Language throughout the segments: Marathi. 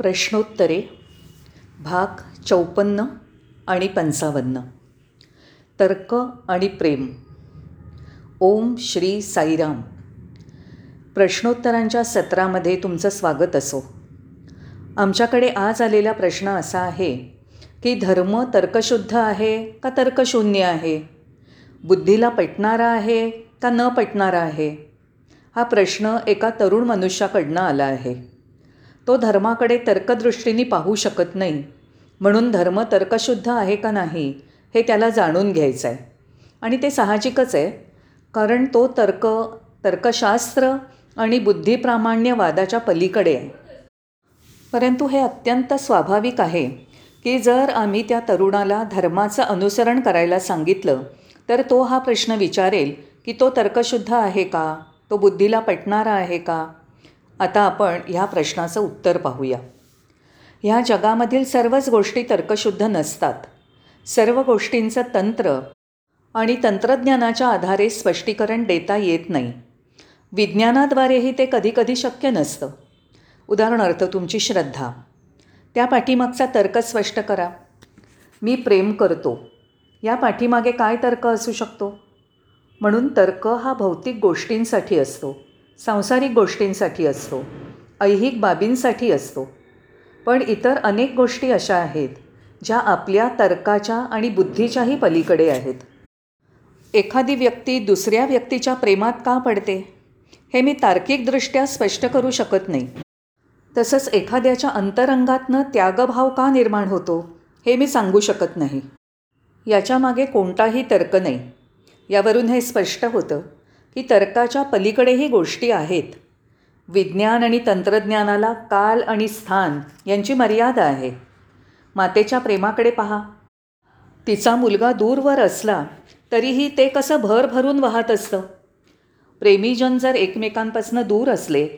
प्रश्नोत्तरे भाग चौपन्न आणि पंचावन्न. तर्क आणि प्रेम. ओम श्री साईराम. प्रश्नोत्तरांच्या सत्रामध्ये तुमचं स्वागत असो. आमच्याकडे आज आलेला प्रश्न असा आहे की धर्म तर्कशुद्ध आहे का तर्कशून्य आहे? बुद्धीला पटणारा आहे का न पटणारा आहे? हा प्रश्न एका तरुण मनुष्याकडनं आला आहे. तो धर्माकडे तर्कदृष्टीने पाहू शकत नाही. म्हणून धर्म तर्कशुद्ध आहे का नाही हे त्याला जाणून घ्यायचं आहे आणि ते साहजिकच आहे कारण तो तर्क तर्कशास्त्र आणि बुद्धिप्रामाण्यवादाच्या पलीकडे आहे. परंतु हे अत्यंत स्वाभाविक आहे की जर आम्ही त्या तरुणाला धर्माचं अनुसरण करायला सांगितलं तर तो हा प्रश्न विचारेल की तो तर्कशुद्ध आहे का? तो बुद्धीला पटणारा आहे का? आता आपण ह्या प्रश्नाचं उत्तर पाहूया. ह्या जगामधील सर्वच गोष्टी तर्कशुद्ध नसतात. सर्व गोष्टींचं तंत्र आणि तंत्रज्ञानाच्या आधारे स्पष्टीकरण देता येत नाही. विज्ञानाद्वारेही ते कधीकधी शक्य नसतं. उदाहरणार्थ तुमची श्रद्धा. त्या पाठीमागचा तर्क स्पष्ट करा. मी प्रेम करतो. या पाठीमागे काय तर्क असू शकतो? म्हणून तर्क हा भौतिक गोष्टींसाठी असतो. सांसारिक गोष्टींसाठी असतो ऐहिक बाबींसाठी असतो. पण इतर अनेक गोष्टी अशा आहेत ज्या आपल्या तर्काच्या आणि बुद्धीच्याही पलीकडे आहेत. एखादी व्यक्ती दुसऱ्या व्यक्तीच्या प्रेमात का पडते हे मी तार्किकदृष्ट्या स्पष्ट करू शकत नाही. तसंच एखाद्याच्या अंतरंगातनं त्यागभाव का निर्माण होतो हे मी सांगू शकत नाही. याच्यामागे कोणताही तर्क नाही. यावरून हे स्पष्ट होतं. की तर्काच्या पलीकडेही गोष्टी आहेत. विज्ञान आणि तंत्रज्ञानाला काल आणि स्थान यांची मर्यादा आहे. मातेच्या प्रेमाकडे पहा. तिचा मुलगा दूरवर असला तरीही ते कसं भर भरून वाहत असतं? प्रेमीजन जर एकमेकांपासून दूर असले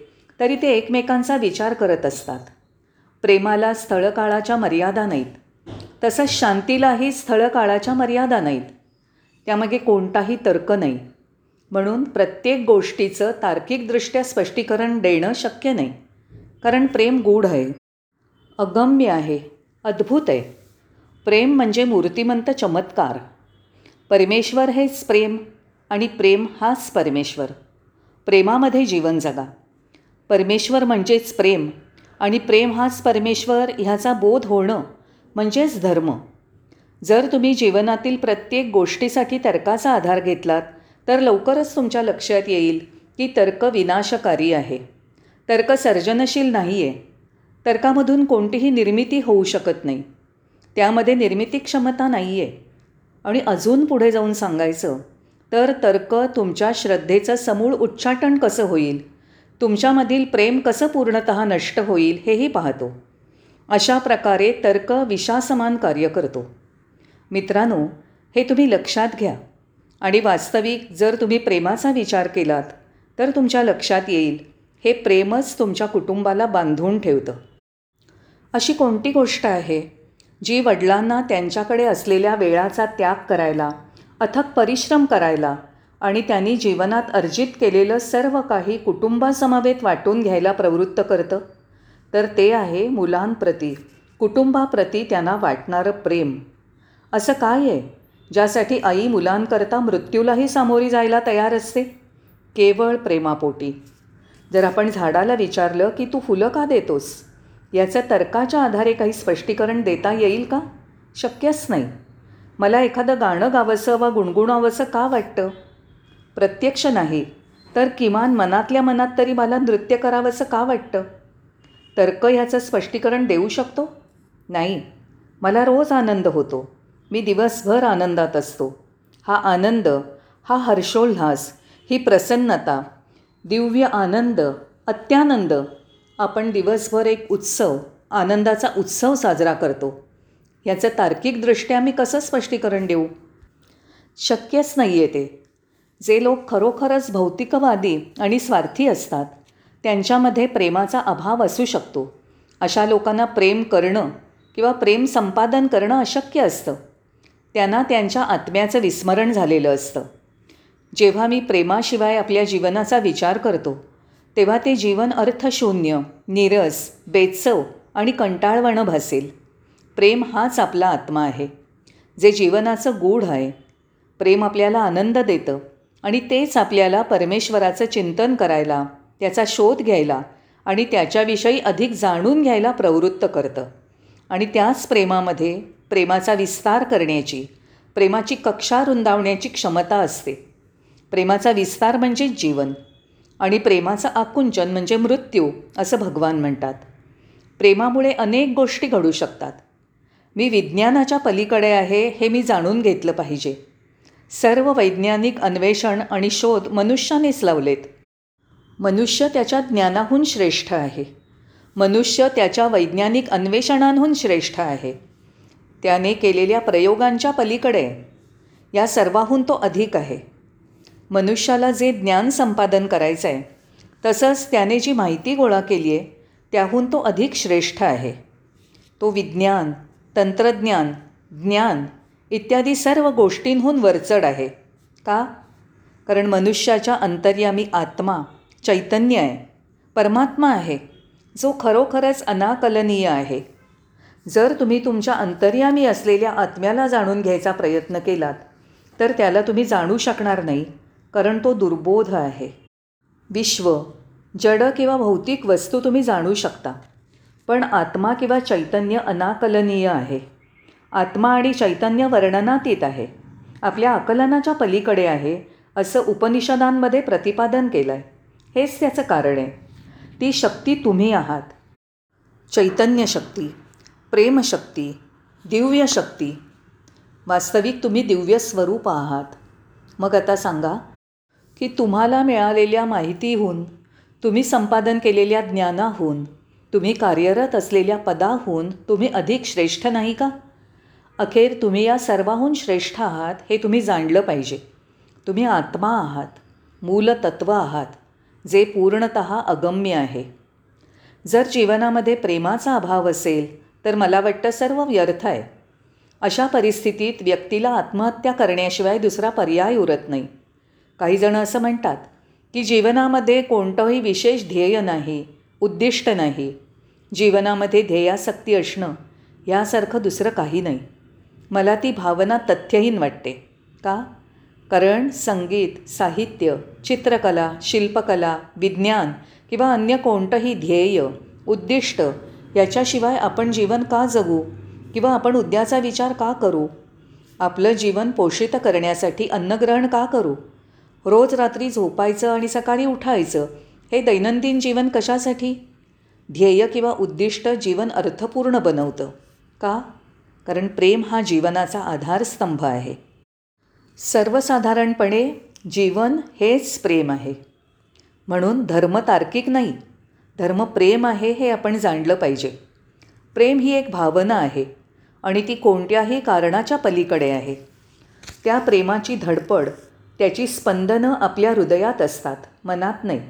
तरी ते एकमेकांचा विचार करत असतात. प्रेमाला स्थळकाळाच्या मर्यादा नाहीत. तसंच शांतीलाही स्थळकाळाच्या मर्यादा नाहीत. त्यामागे कोणताही तर्क नाही. म्हणून प्रत्येक गोष्टीचं तार्किकदृष्ट्या स्पष्टीकरण देणं शक्य नाही. कारण प्रेम गूढ आहे. अगम्य आहे. अद्भुत आहे. प्रेम म्हणजे मूर्तिमंत चमत्कार. परमेश्वर हेच प्रेम आणि प्रेम हाच परमेश्वर. प्रेमामध्ये जीवन जगा. परमेश्वर म्हणजेच प्रेम आणि प्रेम हाच परमेश्वर ह्याचा बोध होणं म्हणजेच धर्म. जर तुम्ही जीवनातील प्रत्येक गोष्टीसाठी तर्काचा आधार घेतलात तर लवकरच तुमच्या लक्षात येईल की तर्क विनाशकारी आहे. तर्क सर्जनशील नाही आहे तर्कामधून कोणतीही निर्मिती होऊ शकत नाही. त्यामध्ये निर्मिती क्षमता नाही आहे आणि अजून पुढे जाऊन सांगायचं तर तर्क तुमच्या श्रद्धेचं समूळ उच्चाटन कसं होईल? तुमच्यामधील प्रेम कसं पूर्णत नष्ट होईल हेही पाहतो. अशा प्रकारे तर्क विषासमान कार्य करतो. मित्रांनो हे तुम्ही लक्षात घ्या. आणि वास्तविक जर तुम्ही प्रेमाचा विचार केलात तर तुमच्या लक्षात येईल हे प्रेमच तुमच्या कुटुंबाला बांधून ठेवतं. अशी कोणती गोष्ट आहे जी वडिलांना त्यांच्याकडे असलेल्या वेळाचा त्याग करायला अथक परिश्रम करायला आणि त्यांनी जीवनात अर्जित केलेलं सर्व काही कुटुंबासमवेत वाटून घ्यायला प्रवृत्त करतं? तर ते आहे मुलांप्रती कुटुंबाप्रती त्यांना वाटणारं प्रेम. असं काय आहे? ज्यासाठी आई मुलांकरता मृत्यूलाही सामोरी जायला तयार असते. केवळ प्रेमापोटी. जर आपण झाडाला विचारलं की तू फुलं का देतोस? याचं तर्काच्या आधारे काही स्पष्टीकरण देता येईल का? शक्यच नाही. मला एखादं गाणं गावंसं वा गुणगुणावंसं का वाटतं? प्रत्यक्ष नाही तर किमान मनातल्या मनात तरी मला नृत्य करावंसं का वाटतं? तर्क ह्याचं स्पष्टीकरण देऊ शकतो? नाही. मला रोज आनंद होतो. मी दिवसभर आनंदात असतो. हा आनंद हा हर्षोल्हास ही प्रसन्नता दिव्य आनंद अत्यानंद आपण दिवसभर एक उत्सव आनंदाचा उत्सव साजरा करतो. याचं तार्किकदृष्ट्या मी कसं स्पष्टीकरण देऊ? शक्यच नाही आहे ते. जे लोक खरोखरच भौतिकवादी आणि स्वार्थी असतात त्यांच्यामध्ये प्रेमाचा अभाव असू शकतो. अशा लोकांना प्रेम करणं किंवा प्रेम संपादन करणं अशक्य असतं. त्यांना त्यांच्या आत्म्याचं विस्मरण झालेलं असतं. जेव्हा मी प्रेमाशिवाय आपल्या जीवनाचा विचार करतो तेव्हा ते जीवन अर्थशून्य निरस बेचव आणि कंटाळवाणं भासेल. प्रेम हाच आपला आत्मा आहे जे जीवनाचं गूढ आहे. प्रेम आपल्याला आनंद देतं आणि तेच आपल्याला परमेश्वराचं चिंतन करायला त्याचा शोध घ्यायला आणि त्याच्याविषयी अधिक जाणून घ्यायला प्रवृत्त करतं. आणि त्याच प्रेमामध्ये प्रेमाचा विस्तार करण्याची प्रेमाची कक्षा रुंदावण्याची क्षमता असते. प्रेमाचा विस्तार म्हणजे जीवन आणि प्रेमाचं आकुंचन म्हणजे मृत्यू असं भगवान म्हणतात. प्रेमामुळे अनेक गोष्टी घडू शकतात. मी विज्ञानाच्या पलीकडे आहे हे मी जाणून घेतलं पाहिजे. सर्व वैज्ञानिक अन्वेषण आणि शोध मनुष्यानेच लावलेत. मनुष्य त्याच्या ज्ञानाहून श्रेष्ठ आहे. मनुष्य त्याच्या वैज्ञानिक अन्वेषणांहून श्रेष्ठ आहे. त्याने केलेल्या प्रयोगांच्या पलीकडे. या सर्वाहून तो अधिक आहे. मनुष्याला जे ज्ञान संपादन करायचं आहे तसंच त्याने जी माहिती गोळा केली आहे त्याहून तो अधिक श्रेष्ठ आहे. तो विज्ञान तंत्रज्ञान ज्ञान इत्यादी सर्व गोष्टींहून वरचढ आहे. का? कारण मनुष्याच्या अंतर्यामी आत्मा चैतन्य आहे. परमात्मा आहे जो खरोखरच अनाकलनीय आहे. जर तुम्ही तुमच्या अंतर्यामी असलेल्या आत्म्याला जाणून घ्यायचा प्रयत्न केलात तर त्याला तुम्ही जाणू शकणार नाही कारण तो दुर्बोध आहे. विश्व जड किंवा भौतिक वस्तू तुम्ही जाणू शकता पण आत्मा किंवा चैतन्य अनाकलनीय आहे. आत्मा आणि चैतन्य वर्णनातीत आहे. आपल्या आकलनाच्या पलीकडे आहे असं उपनिषदांमध्ये प्रतिपादन केलं आहे हेच त्याचं कारण आहे. ती शक्ती तुम्ही आहात. चैतन्य शक्ती. प्रेमशक्ती दिव्य शक्ती वास्तविक तुम्ही दिव्य स्वरूप आहात. मग आता सांगा की तुम्हाला मिळालेल्या माहितीहून तुम्ही संपादन केलेल्या ज्ञानाहून तुम्ही कार्यरत असलेल्या पदाहून तुम्ही अधिक श्रेष्ठ नाही का? अखेर तुम्ही या सर्वाहून श्रेष्ठ आहात हे तुम्ही जाणलं पाहिजे. तुम्ही आत्मा आहात मूलतत्व आहात जे पूर्णत अगम्य आहे. जर जीवनामध्ये प्रेमाचा अभाव असेल तर मला वाटतं सर्व व्यर्थ आहे. अशा परिस्थितीत व्यक्तीला आत्महत्या करण्याशिवाय दुसरा पर्याय उरत नाही. काहीजणं असं म्हणतात की जीवनामध्ये कोणतंही विशेष ध्येय नाही उद्दिष्ट नाही. जीवनामध्ये ध्येयासक्ती असणं यासारखं दुसरं काही नाही. मला ती भावना तथ्यहीन वाटते. का? कारण संगीत साहित्य चित्रकला शिल्पकला विज्ञान किंवा अन्य कोणतंही ध्येय उद्दिष्ट याच्याशिवाय आपण जीवन का जगू? किंवा आपण उद्याचा विचार का करू? आपलं जीवन पोषित करण्यासाठी अन्नग्रहण का करू? रोज रात्री झोपायचं आणि सकाळी उठायचं हे दैनंदिन जीवन कशासाठी? ध्येय किंवा उद्दिष्ट जीवन अर्थपूर्ण बनवतं का? कारण प्रेम हा जीवनाचा आधारस्तंभ आहे. सर्वसाधारणपणे जीवन हेच प्रेम आहे. म्हणून धर्म तार्किक नाही. धर्म प्रेम आहे हे आपण जाणलं पाहिजे. प्रेम ही एक भावना आहे आणि ती कोणत्याही कारणाच्या पलीकडे आहे. त्या प्रेमाची धडपड त्याची स्पंदनं आपल्या हृदयात असतात मनात नाही.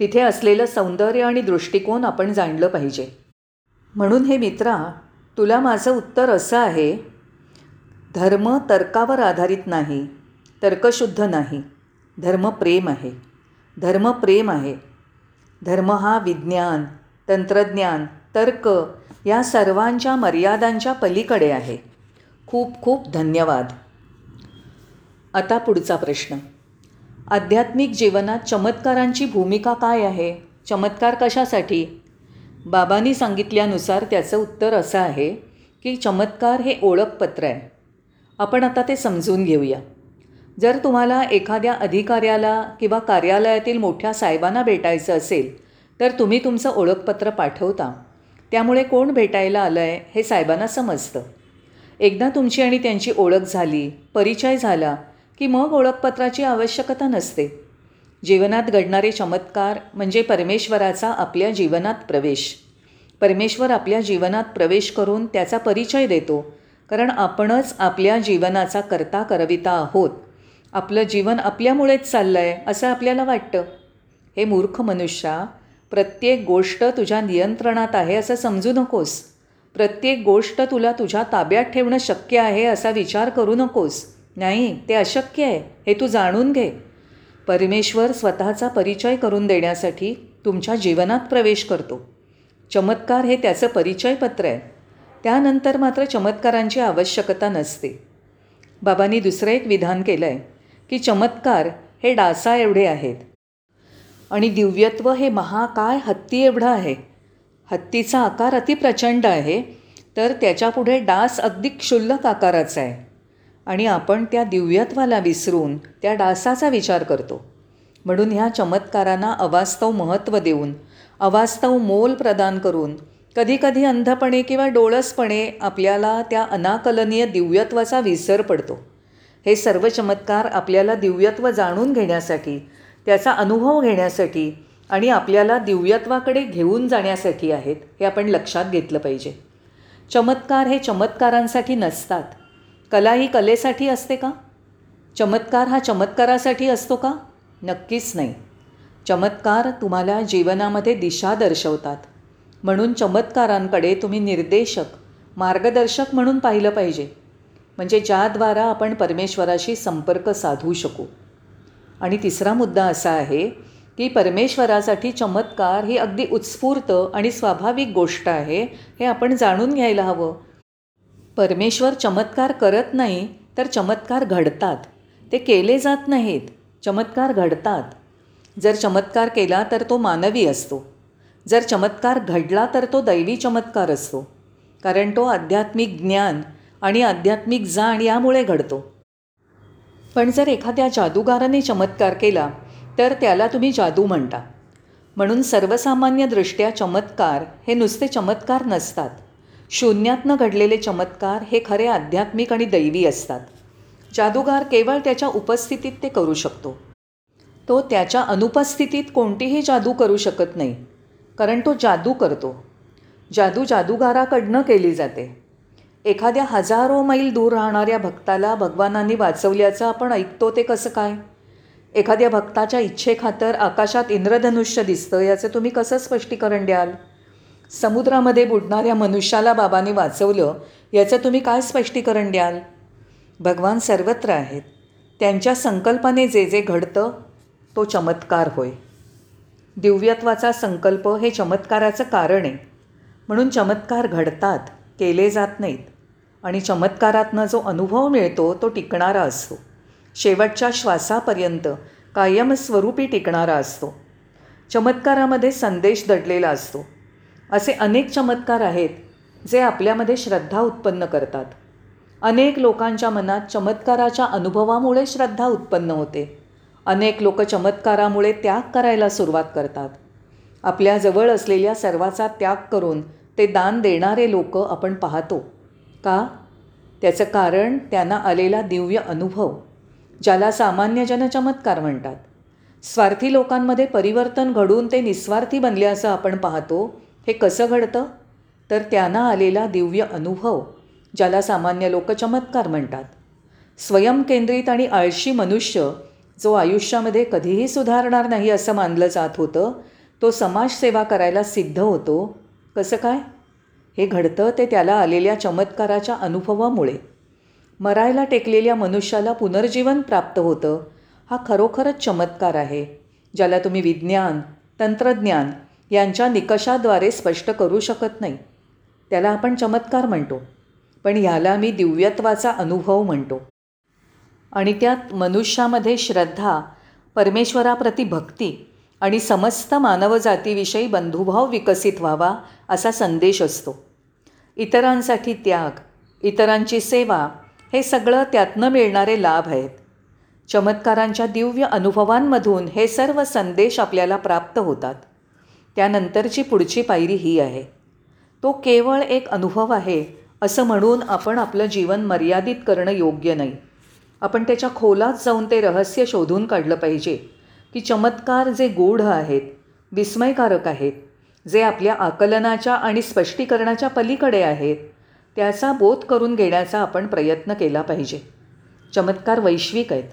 तिथे असलेलं सौंदर्य आणि दृष्टिकोन आपण जाणलं पाहिजे. म्हणून हे मित्रा तुला माझं उत्तर असं आहे धर्म तर्कावर आधारित नाही तर्कशुद्ध नाही. धर्म प्रेम आहे. धर्म प्रेम आहे. धर्म हा विज्ञान तंत्रज्ञान तर्क या सर्वांच्या मर्यादांच्या पलीकडे आहे. खूप खूप धन्यवाद. आता पुढचा प्रश्न. आध्यात्मिक जीवनात चमत्कारांची भूमिका काय आहे? चमत्कार कशासाठी? बाबांनी सांगितल्यानुसार त्याचं उत्तर असं आहे की चमत्कार हे ओळखपत्र आहे. आपण आता ते समजून घेऊया. जर तुम्हाला एखाद्या अधिकाऱ्याला किंवा कार्यालयातील मोठ्या साहेबांना भेटायचं असेल तर तुम्ही तुमचं ओळखपत्र पाठवता. त्यामुळे कोण भेटायला आलं आहे हे साहेबांना समजतं. एकदा तुमची आणि त्यांची ओळख झाली परिचय झाला की मग ओळखपत्राची आवश्यकता नसते. जीवनात घडणारे चमत्कार म्हणजे परमेश्वराचा आपल्या जीवनात प्रवेश. परमेश्वर आपल्या जीवनात प्रवेश करून त्याचा परिचय देतो कारण आपणच आपल्या जीवनाचा करता करविता आहोत. आपलं जीवन आपल्यामुळेच चाललं आहे असं आपल्याला वाटतं. हे मूर्ख मनुष्या प्रत्येक गोष्ट तुझ्या नियंत्रणात आहे असं समजू नकोस. प्रत्येक गोष्ट तुला तुझ्या ताब्यात ठेवणं शक्य आहे असा विचार करू नकोस. नाही ते अशक्य आहे हे तू जाणून घे. परमेश्वर स्वतःचा परिचय करून देण्यासाठी तुमच्या जीवनात प्रवेश करतो. चमत्कार हे त्याचं परिचयपत्र आहे. त्यानंतर मात्र चमत्कारांची आवश्यकता नसते. बाबांनी दुसरं एक विधान केलं आहे की चमत्कार हे डासा एवढे आहेत. आणि दिव्यत्व हे महाकाय हत्ती एवढं आहे. हत्तीचा आकार अतिप्रचंड आहे तर त्याच्यापुढे डास अगदी क्षुल्लक आकाराचा आहे. आणि आपण त्या दिव्यत्वाला विसरून त्या डासाचा विचार करतो. म्हणून ह्या चमत्कारांना अवास्तव महत्त्व देऊन अवास्तव मोल प्रदान करून कधीकधी अंधपणे किंवा डोळसपणे आपल्याला त्या अनाकलनीय दिव्यत्वाचा विसर पडतो. हे सर्व चमत्कार आपल्याला दिव्यत्व जाणून घेण्यासाठी त्याचा अनुभव घेण्यासाठी आणि आपल्याला दिव्यत्वाकडे घेऊन जाण्यासाठी आहेत हे आपण लक्षात घेतलं पाहिजे. चमत्कार हे चमत्कारांसाठी नसतात. कला ही कलेसाठी असते का? चमत्कार हा चमत्कारासाठी असतो का? नक्कीच नाही. चमत्कार तुम्हाला जीवनामध्ये दिशा दर्शवतात. म्हणून चमत्कारांकडे तुम्ही निर्देशक मार्गदर्शक म्हणून पाहिलं पाहिजे. म्हणजे ज्याद्वारा आपण परमेश्वराशी संपर्क साधू शकू. आणि तिसरा मुद्दा असा आहे की परमेश्वरासाठी चमत्कार ही अगदी उत्स्फूर्त आणि स्वाभाविक गोष्ट आहे हे आपण जाणून घ्यायला हवं. परमेश्वर चमत्कार करत नाही तर चमत्कार घडतात. ते केले जात नाहीत चमत्कार घडतात. जर चमत्कार केला तर तो मानवी असतो. जर चमत्कार घडला तर तो दैवी चमत्कार असतो. कारण तो आध्यात्मिक ज्ञान आणि आध्यात्मिक जाण यामुळे घडतो. पण जर एखाद्या जादूगाराने चमत्कार केला तर त्याला तुम्ही जादू म्हणता. म्हणून सर्वसामान्यदृष्ट्या चमत्कार हे नुसते चमत्कार नसतात. शून्यातनं घडलेले चमत्कार हे खरे आध्यात्मिक आणि दैवी असतात. जादूगार केवळ त्याच्या उपस्थितीत ते करू शकतो. तो त्याच्या अनुपस्थितीत कोणतीही जादू करू शकत नाही कारण तो जादू करतो. जादू जादूगाराकडनं केली जाते. एखाद्या हजारो मैल दूर राहणाऱ्या भक्ताला भगवानांनी वाचवल्याचं आपण ऐकतो ते कसं काय? एखाद्या भक्ताच्या इच्छेखातर आकाशात इंद्रधनुष्य दिसतं याचं तुम्ही कसं स्पष्टीकरण द्याल? समुद्रामध्ये बुडणाऱ्या मनुष्याला बाबांनी वाचवलं याचं तुम्ही काय स्पष्टीकरण द्याल? भगवान सर्वत्र आहेत. त्यांच्या संकल्पाने जे जे घडतं तो चमत्कार होय. दिव्यत्वाचा संकल्प हे चमत्काराचं कारण आहे. म्हणून चमत्कार घडतात. केले जात नाहीत. आणि चमत्कारातनं जो अनुभव मिळतो तो टिकणारा असतो. शेवटच्या श्वासापर्यंत कायमस्वरूपी टिकणारा असतो. चमत्कारामध्ये संदेश दडलेला असतो. असे अनेक चमत्कार आहेत जे आपल्यामध्ये श्रद्धा उत्पन्न करतात. अनेक लोकांच्या मनात चमत्काराच्या अनुभवामुळे श्रद्धा उत्पन्न होते. अनेक लोक चमत्कारामुळे त्याग करायला सुरुवात करतात. आपल्याजवळ असलेल्या सर्वाचा त्याग करून ते दान देणारे लोक आपण पाहतो. का? त्याचं कारण त्यांना आलेला दिव्य अनुभव ज्याला सामान्यजन चमत्कार म्हणतात. स्वार्थी लोकांमध्ये परिवर्तन घडून ते निस्वार्थी बनले असं आपण पाहतो. हे कसं घडतं? तर त्यांना आलेला दिव्य अनुभव ज्याला सामान्य लोक चमत्कार म्हणतात. स्वयंकेंद्रित आणि आळशी मनुष्य जो आयुष्यामध्ये कधीही सुधारणार नाही असं मानलं जात होतं तो समाजसेवा करायला सिद्ध होतो कसं काय? हे घडतं ते त्याला आलेल्या चमत्काराच्या अनुभवामुळे. मरायला टेकलेल्या मनुष्याला पुनर्जीवन प्राप्त होतं. हा खरोखरच चमत्कार आहे ज्याला तुम्ही विज्ञान तंत्रज्ञान यांच्या निकषाद्वारे स्पष्ट करू शकत नाही. त्याला आपण चमत्कार म्हणतो पण ह्याला मी दिव्यत्वाचा अनुभव म्हणतो. आणि त्यात मनुष्यामध्ये श्रद्धा परमेश्वराप्रती भक्ती आणि समस्त मानवजातीविषयी बंधुभाव विकसित व्हावा असा संदेश असतो. इतरांसाठी त्याग इतरांची सेवा हे सगळं त्यातनं मिळणारे लाभ आहेत. चमत्कारांच्या दिव्य अनुभवांमधून हे सर्व संदेश आपल्याला प्राप्त होतात. त्यानंतरची पुढची पायरी ही आहे. तो केवळ एक अनुभव आहे असं म्हणून आपण आपलं जीवन मर्यादित करणं योग्य नाही. आपण त्याच्या खोलात जाऊन ते रहस्य शोधून काढलं पाहिजे की चमत्कार जे गूढ आहेत विस्मयकारक आहेत जे आपल्या आकलनाच्या आणि स्पष्टीकरणाच्या पलीकडे आहेत त्याचा बोध करून घेण्याचा आपण प्रयत्न केला पाहिजे. चमत्कार वैश्विक आहेत.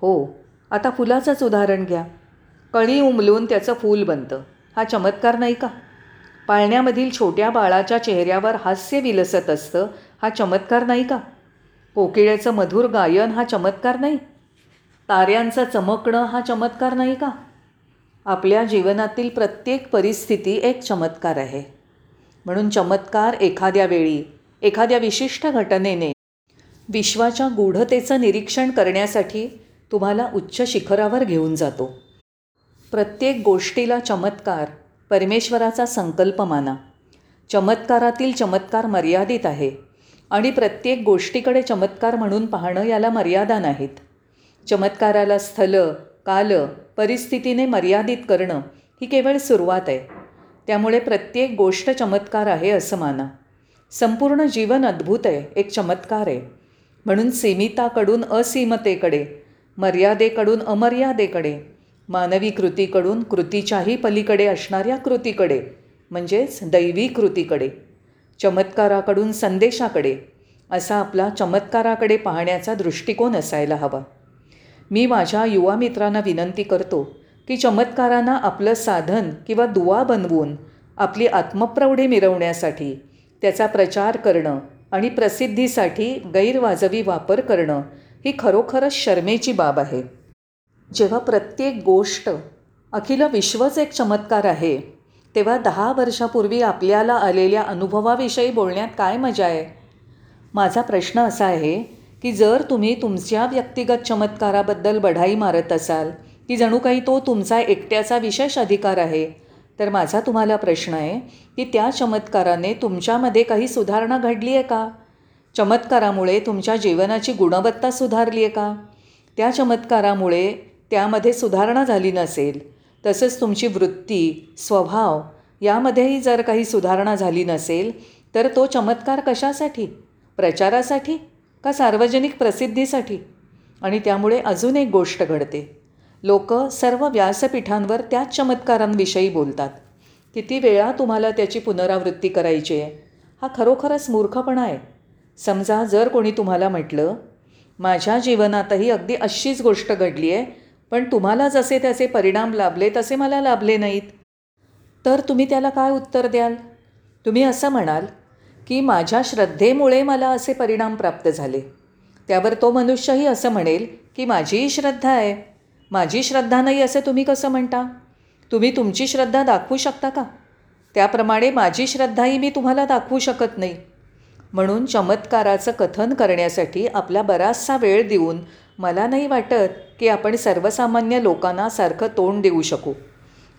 हो आता फुलाचंच उदाहरण घ्या. कळी उमलून त्याचं फूल बनतं. हा चमत्कार नाही का? पाळण्यामधील छोट्या बाळाच्या चेहऱ्यावर हास्य विलसत असतं हा चमत्कार नाही का? कोकिळ्याचं मधुर गायन हा चमत्कार नाही? ताऱ्यांचं चमकणं हा चमत्कार नाही का? आपल्या जीवनातील प्रत्येक परिस्थिती एक चमत्कार आहे. म्हणून चमत्कार एखाद्या वेळी एखाद्या विशिष्ट घटनेने विश्वाच्या गूढतेचं निरीक्षण करण्यासाठी तुम्हाला उच्च शिखरावर घेऊन जातो. प्रत्येक गोष्टीला चमत्कार परमेश्वराचा संकल्प माना चमत्कारातील चमत्कार मर्यादित आहे आणि प्रत्येक गोष्टीकडे चमत्कार म्हणून पाहणं याला मर्यादा नाहीत. चमत्काराला स्थलं काल परिस्थितीने मर्यादित करणं ही केवळ सुरुवात आहे. त्यामुळे प्रत्येक गोष्ट चमत्कार आहे असं माना. संपूर्ण जीवन अद्भुत आहे एक चमत्कार आहे. म्हणून सीमिताकडून असीमतेकडे मर्यादेकडून अमर्यादेकडे मानवी कृतीकडून कृतीच्याही पलीकडे असणाऱ्या कृतीकडे म्हणजेच दैवी कृतीकडे चमत्काराकडून संदेशाकडे असा आपला चमत्काराकडे पाहण्याचा दृष्टिकोन असायला हवा. मी माझ्या युवा मित्रांना विनंती करतो की चमत्कारांना आपलं साधन किंवा दुवा बनवून आपली आत्मप्रौढी मिरवण्यासाठी त्याचा प्रचार करणं आणि प्रसिद्धीसाठी गैरवाजवी वापर करणं ही खरोखरच शर्मेची बाब आहे. जेव्हा प्रत्येक गोष्ट अखिल विश्वच एक चमत्कार आहे तेव्हा दहा वर्षापूर्वी आपल्याला आलेल्या अनुभवाविषयी बोलण्यात काय मजा आहे? माझा प्रश्न असा आहे की जर तुम्ही तुमच्या व्यक्तिगत चमत्काराबद्दल बढाई मारत असाल की जणू काही तो तुमचा एकट्याचा विशेष अधिकार आहे तर माझा तुम्हाला प्रश्न आहे की त्या चमत्काराने तुमच्यामध्ये काही सुधारणा घडली आहे का? चमत्कारामुळे तुमच्या जीवनाची गुणवत्ता सुधारली आहे का? त्या चमत्कारामुळे त्यामध्ये सुधारणा झाली नसेल तसंच तुमची वृत्ती स्वभाव यामध्येही जर काही सुधारणा झाली नसेल तर तो चमत्कार कशासाठी? प्रचारासाठी? का सार्वजनिक प्रसिद्धीसाठी? आणि त्यामुळे अजून एक गोष्ट घडते. लोक सर्व व्यासपीठांवर त्याच चमत्कारांविषयी बोलतात. किती वेळा तुम्हाला त्याची पुनरावृत्ती करायची आहे? हा खरोखरच मूर्खपणा आहे. समजा जर कोणी तुम्हाला म्हटलं माझ्या जीवनातही अगदी अशीच गोष्ट घडली आहे पण तुम्हाला जसे त्याचे परिणाम लाभले तसे मला लाभले नाहीत. तर तुम्ही त्याला काय उत्तर द्याल? तुम्ही असं म्हणाल की माझ्या श्रद्धेमुळे मला असे परिणाम प्राप्त झाले. त्यावर तो मनुष्यही असं म्हणेल की माझीही श्रद्धा आहे. माझी श्रद्धा नाही असं तुम्ही कसं म्हणता? तुम्ही तुमची श्रद्धा दाखवू शकता का? त्याप्रमाणे माझी श्रद्धाही मी तुम्हाला दाखवू शकत नाही. म्हणून चमत्काराचं कथन करण्यासाठी आपला बराचसा वेळ देऊन मला नाही वाटत की आपण सर्वसामान्य लोकांना सारखं तोंड देऊ शकू.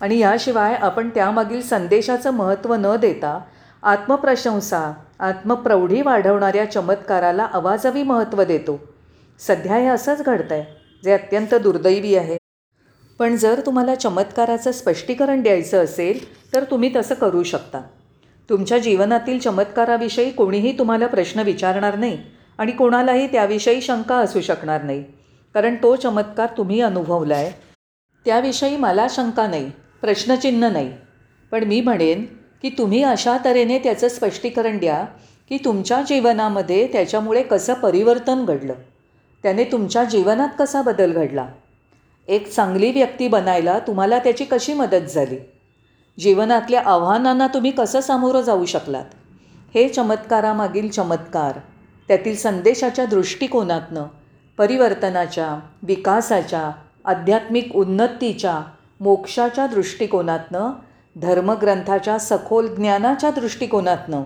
आणि याशिवाय आपण त्यामागील संदेशाचं महत्त्व न देता आत्मप्रशंसा आत्मप्रौढी वाढवणाऱ्या चमत्काराला अवाजवी महत्त्व देतो. सध्या हे असंच घडतं आहे जे अत्यंत दुर्दैवी आहे. पण जर तुम्हाला चमत्काराचं स्पष्टीकरण द्यायचं असेल तर तुम्ही तसं करू शकता. तुमच्या जीवनातील चमत्काराविषयी कोणीही तुम्हाला प्रश्न विचारणार नाही आणि कोणालाही त्याविषयी शंका असू शकणार नाही कारण तो चमत्कार तुम्ही अनुभवला आहे त्याविषयी मला शंका नाही प्रश्नचिन्ह नाही. पण मी म्हणेन की तुम्ही अशा तऱ्हेने त्याचं स्पष्टीकरण द्या की तुमच्या जीवनामध्ये त्याच्यामुळे कसं परिवर्तन घडलं? त्याने तुमच्या जीवनात कसा बदल घडला? एक चांगली व्यक्ती बनायला तुम्हाला त्याची कशी मदत झाली? जीवनातल्या आव्हानांना तुम्ही कसं सामोरं जाऊ शकलात? हे चमत्कारामागील चमत्कार त्यातील संदेशाच्या दृष्टिकोनातनं परिवर्तनाच्या विकासाच्या आध्यात्मिक उन्नतीच्या मोक्षाच्या दृष्टिकोनातनं धर्मग्रंथाच्या सखोल ज्ञानाच्या दृष्टिकोनातनं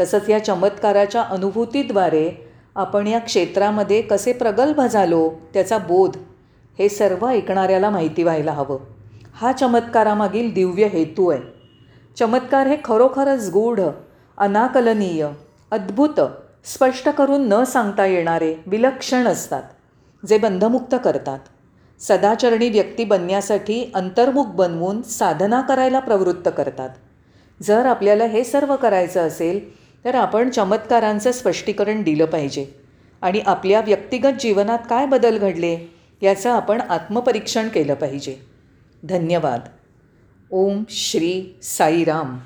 तसंच या चमत्काराच्या अनुभूतीद्वारे आपण या क्षेत्रामध्ये कसे प्रगल्भ झालो त्याचा बोध हे सर्व ऐकणाऱ्याला माहिती व्हायला हवं. हा चमत्कारामागील दिव्य हेतू आहे. चमत्कार हे खरोखरच गूढ अनाकलनीय अद्भुत स्पष्ट करून न सांगता येणारे विलक्षण असतात जे बंधमुक्त करतात. सदाचरणी व्यक्ती बनण्यासाठी अंतर्मुख बनवून साधना करायला प्रवृत्त करतात. जर आपल्याला हे सर्व करायचं असेल तर आपण चमत्कारांचं स्पष्टीकरण दिलं पाहिजे. आणि आपल्या व्यक्तिगत जीवनात काय बदल घडले याचं आपण आत्मपरीक्षण केलं पाहिजे. धन्यवाद. ओम श्री साईराम.